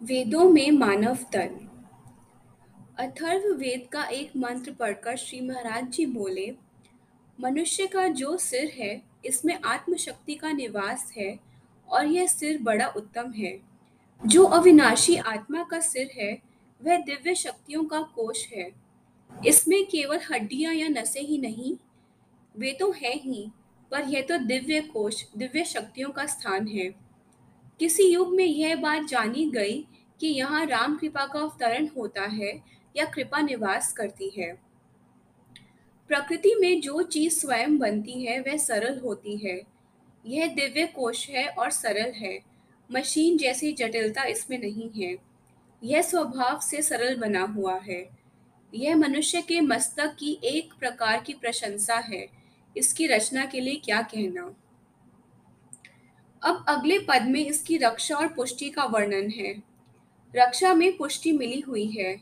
वेदों में मानव तन। अथर्व वेद का एक मंत्र पढ़कर श्री महाराज जी बोले, मनुष्य का जो सिर है, इसमें आत्मशक्ति का निवास है और यह सिर बड़ा उत्तम है। जो अविनाशी आत्मा का सिर है, वह दिव्य शक्तियों का कोश है। इसमें केवल हड्डियाँ या नसें ही नहीं, वे तो है ही, पर यह तो दिव्य कोश दिव्य शक्तियों का स्थान है। किसी युग में यह बात जानी गई कि यहाँ राम कृपा का अवतरण होता है या कृपा निवास करती है। प्रकृति में जो चीज़ स्वयं बनती है, वह सरल होती है। यह दिव्य कोश है और सरल है। मशीन जैसी जटिलता इसमें नहीं है। यह स्वभाव से सरल बना हुआ है। यह मनुष्य के मस्तक की एक प्रकार की प्रशंसा है। इसकी रचना के लिए क्या कहना? अब अगले पद में इसकी रक्षा और पुष्टि का वर्णन है। रक्षा में पुष्टि मिली हुई है।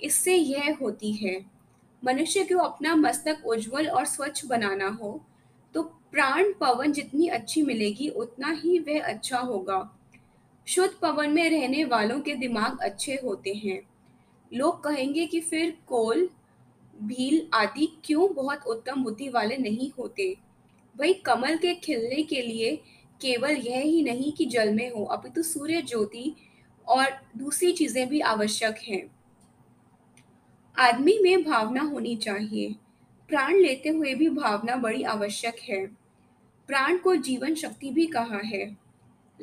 इससे यह होती है, मनुष्य को अपना मस्तक उज्जवल और स्वच्छ बनाना हो तो प्राण पवन जितनी अच्छी मिलेगी, उतना ही वह अच्छा होगा। शुद्ध पवन में रहने वालों के दिमाग अच्छे होते हैं। लोग कहेंगे कि फिर कोल, भील आदि क्यों बहुत उत्तम बुद्धि वाले नहीं होते? भाई कमल के खिलने के लिए केवल यह ही नहीं कि जल में हो, अपितु सूर्य ज्योति और दूसरी चीज़ें भी आवश्यक हैं। आदमी में भावना होनी चाहिए। प्राण लेते हुए भी भावना बड़ी आवश्यक है। प्राण को जीवन शक्ति भी कहा है।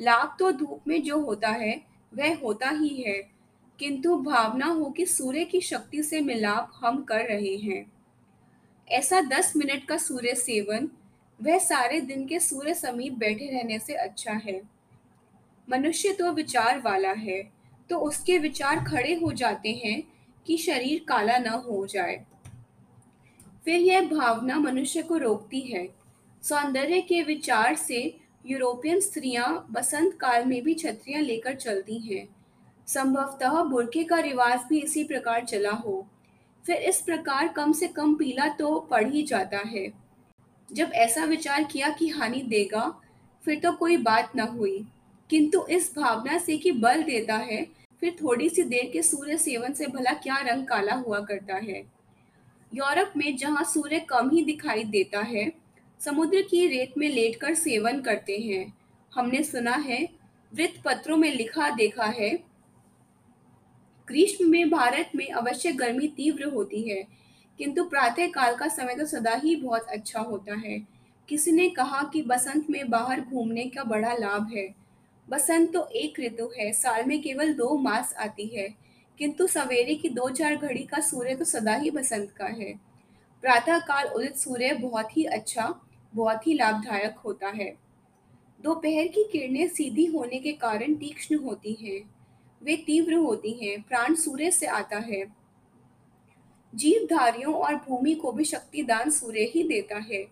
लाभ तो धूप में जो होता है, वह होता ही है। किंतु भावना हो कि सूर्य की शक्ति से मिलाप हम कर रहे हैं। ऐसा दस मिनट का सूर्य सेवन वह सारे दिन के सूर्य समीप बैठे रहने से अच्छा है। मनुष्य तो विचार वाला है तो उसके विचार खड़े हो जाते हैं कि शरीर काला न हो जाए। फिर यह भावना मनुष्य को रोकती है। सौंदर्य के विचार से यूरोपियन स्त्रियाँ बसंत काल में भी छतरियाँ लेकर चलती हैं। संभवतः बुरके का रिवाज भी इसी प्रकार चला हो। फिर इस प्रकार कम से कम पीला तो पड़ ही जाता है। जब ऐसा विचार किया कि हानि देगा, फिर तो कोई बात न हुई। किंतु इस भावना से कि बल देता है, फिर थोड़ी सी देर के सूर्य सेवन से भला क्या रंग काला हुआ करता है। यूरोप में जहाँ सूर्य कम ही दिखाई देता है, समुद्र की रेत में लेटकर सेवन करते हैं। हमने सुना है वृत्त पत्रों में लिखा देखा है, ग्रीष्म में भारत में अवश्य गर्मी तीव्र होती है। किंतु प्रातः काल का समय तो सदा ही बहुत अच्छा होता है। किसी ने कहा कि बसंत में बाहर घूमने का बड़ा लाभ है। बसंत तो एक ऋतु है, साल में केवल दो मास आती है, किंतु सवेरे की दो चार घड़ी का सूर्य तो सदा ही बसंत का है। प्रातः काल उदित सूर्य बहुत ही अच्छा बहुत ही लाभदायक होता है। दोपहर की किरणें सीधी होने के कारण तीक्ष्ण होती हैं, वे तीव्र होती हैं, प्राण सूर्य से आता है। जीवधारियों और भूमि को भी शक्तिदान सूर्य ही देता है।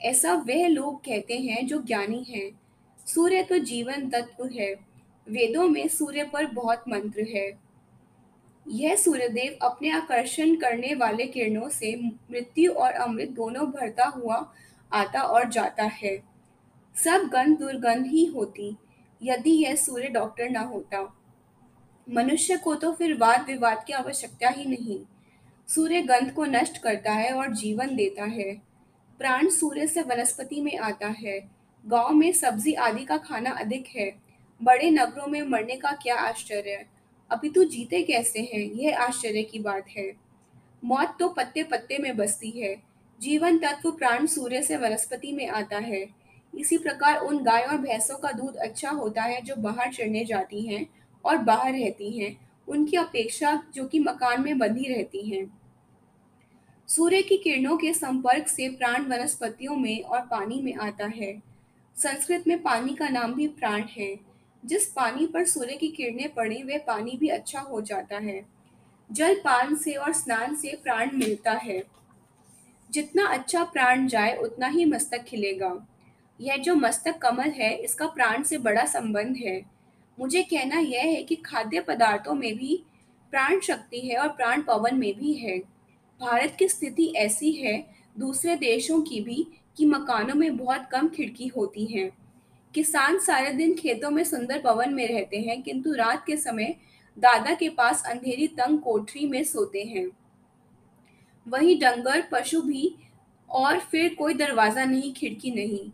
ऐसा वह लोग कहते हैं जो ज्ञानी हैं। सूर्य तो जीवन तत्व है। वेदों में सूर्य पर बहुत मंत्र है। यह सूर्यदेव अपने आकर्षण करने वाले किरणों से मृत्यु और अमृत दोनों भरता हुआ आता और जाता है। सब गंध दुर्गंध ही होती, यदि यह सूर्य डॉक्टर ना होता। मनुष्य को तो फिर वाद विवाद की आवश्यकता ही नहीं। सूर्य गंध को नष्ट करता है और जीवन देता है। प्राण सूर्य से वनस्पति में आता है। गाँव में सब्ज़ी आदि का खाना अधिक है। बड़े नगरों में मरने का क्या आश्चर्य? अभी तो जीते कैसे हैं? यह आश्चर्य की बात है। मौत तो पत्ते पत्ते में बसती है। जीवन तत्व प्राण सूर्य से वनस्पति में आता है। इसी प्रकार उन गाय और भैंसों का दूध अच्छा होता है जो बाहर चढ़ने जाती हैं और बाहर रहती हैं। उनकी अपेक्षा जो कि मकान में बंधी रहती हैं। सूर्य की किरणों के संपर्क से प्राण वनस्पतियों में और पानी में आता है। संस्कृत में पानी का नाम भी प्राण है। जिस पानी पर सूर्य की किरणें पड़े, वह पानी भी अच्छा हो जाता है। जल पान से और स्नान से प्राण मिलता है। जितना अच्छा प्राण जाए, उतना ही मस्तक खिलेगा। यह जो मस्तक कमल है, इसका प्राण से बड़ा संबंध है। मुझे कहना यह है कि खाद्य पदार्थों में भी प्राण शक्ति है और प्राण पवन में भी है। भारत की स्थिति ऐसी है, दूसरे देशों की भी, कि मकानों में बहुत कम खिड़की होती हैं। किसान सारे दिन खेतों में सुंदर पवन में रहते हैं, किंतु रात के समय दादा के पास अंधेरी तंग कोठरी में सोते हैं। वही डंगर, पशु भी, और फिर कोई दरवाज़ा नहीं, खिड़की नहीं।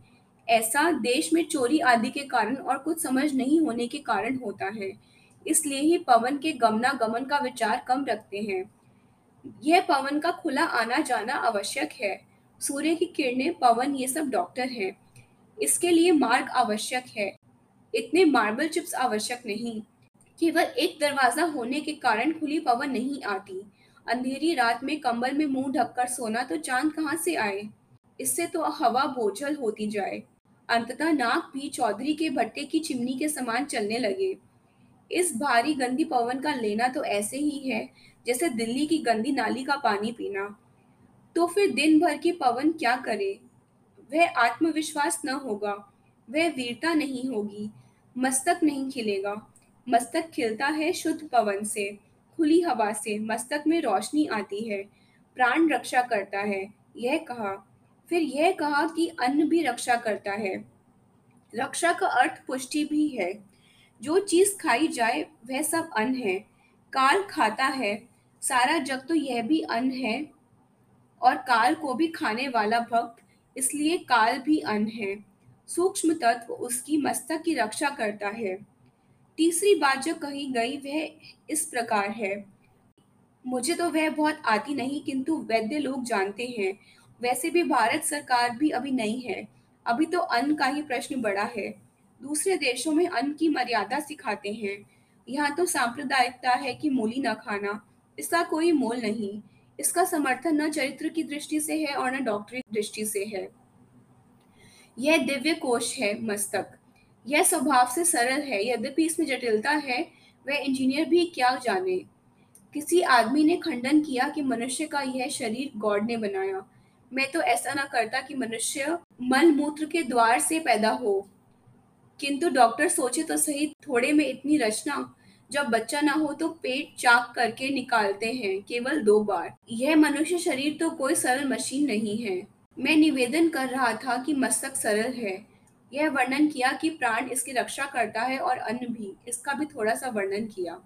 ऐसा देश में चोरी आदि के कारण और कुछ समझ नहीं होने के कारण होता है। इसलिए ही पवन के गमनागमन का विचार कम रखते हैं। यह पवन का खुला आना जाना आवश्यक है। सूर्य की किरणें, पवन, ये सब डॉक्टर हैं। इसके लिए मार्ग आवश्यक है। इतने मार्बल चिप्स आवश्यक नहीं। केवल एक दरवाज़ा होने के कारण खुली पवन नहीं आती। अंधेरी रात में कंबल में मुँह ढककर सोना तो चाँद कहाँ से आए? इससे तो हवा बोझल होती जाए। अंततः नाक भी चौधरी के भट्टे की चिमनी के समान चलने लगे। इस भारी गंदी पवन का लेना तो ऐसे ही है जैसे दिल्ली की गंदी नाली का पानी पीना। तो फिर दिन भर की पवन क्या करे? वह आत्मविश्वास न होगा, वह वीरता नहीं होगी, मस्तक नहीं खिलेगा। मस्तक खिलता है शुद्ध पवन से, खुली हवा से, मस्तक में रोशनी आती है, प्राण रक्षा करता है, यह कहा। फिर यह कहा कि अन्न भी रक्षा करता है। रक्षा का अर्थ पुष्टि भी है। जो चीज़ खाई जाए, वह सब अन्न है। काल खाता है सारा जग तो यह भी अन्न है, और काल को भी खाने वाला भक्त, इसलिए काल भी अन्न है। सूक्ष्म तत्व उसकी मस्तक की रक्षा करता है। तीसरी बात जो कही गई, वह इस प्रकार है। मुझे तो वह बहुत आती नहीं, किंतु वैद्य लोग जानते हैं। वैसे भी भारत सरकार भी अभी नहीं है। अभी तो अन्न का ही प्रश्न बड़ा है। दूसरे देशों में अन्न की मर्यादा सिखाते हैं। यहाँ तो सांप्रदायिकता है कि मूली न खाना। इसका कोई मोल नहीं। इसका समर्थन न चरित्र की दृष्टि से है और न डॉक्टरी दृष्टि से है। यह दिव्य कोश है मस्तक। यह स्वभाव से सरल है। यद्यपि इसमें जटिलता है, वह इंजीनियर भी क्या जाने? किसी आदमी ने खंडन किया कि मनुष्य का यह शरीर गॉड ने बनाया। मैं तो ऐसा ना करता कि मनुष्य मल मूत्र के द्वार से पैदा हो। किंतु डॉक्टर सोचे तो सही, थोड़े में इतनी रचना जब बच्चा ना हो तो पेट चाक करके निकालते हैं, केवल दो बार। यह मनुष्य शरीर तो कोई सरल मशीन नहीं है। मैं निवेदन कर रहा था कि मस्तक सरल है। यह वर्णन किया कि प्राण इसकी रक्षा करता है और अन्न भी। इसका भी थोड़ा सा वर्णन किया।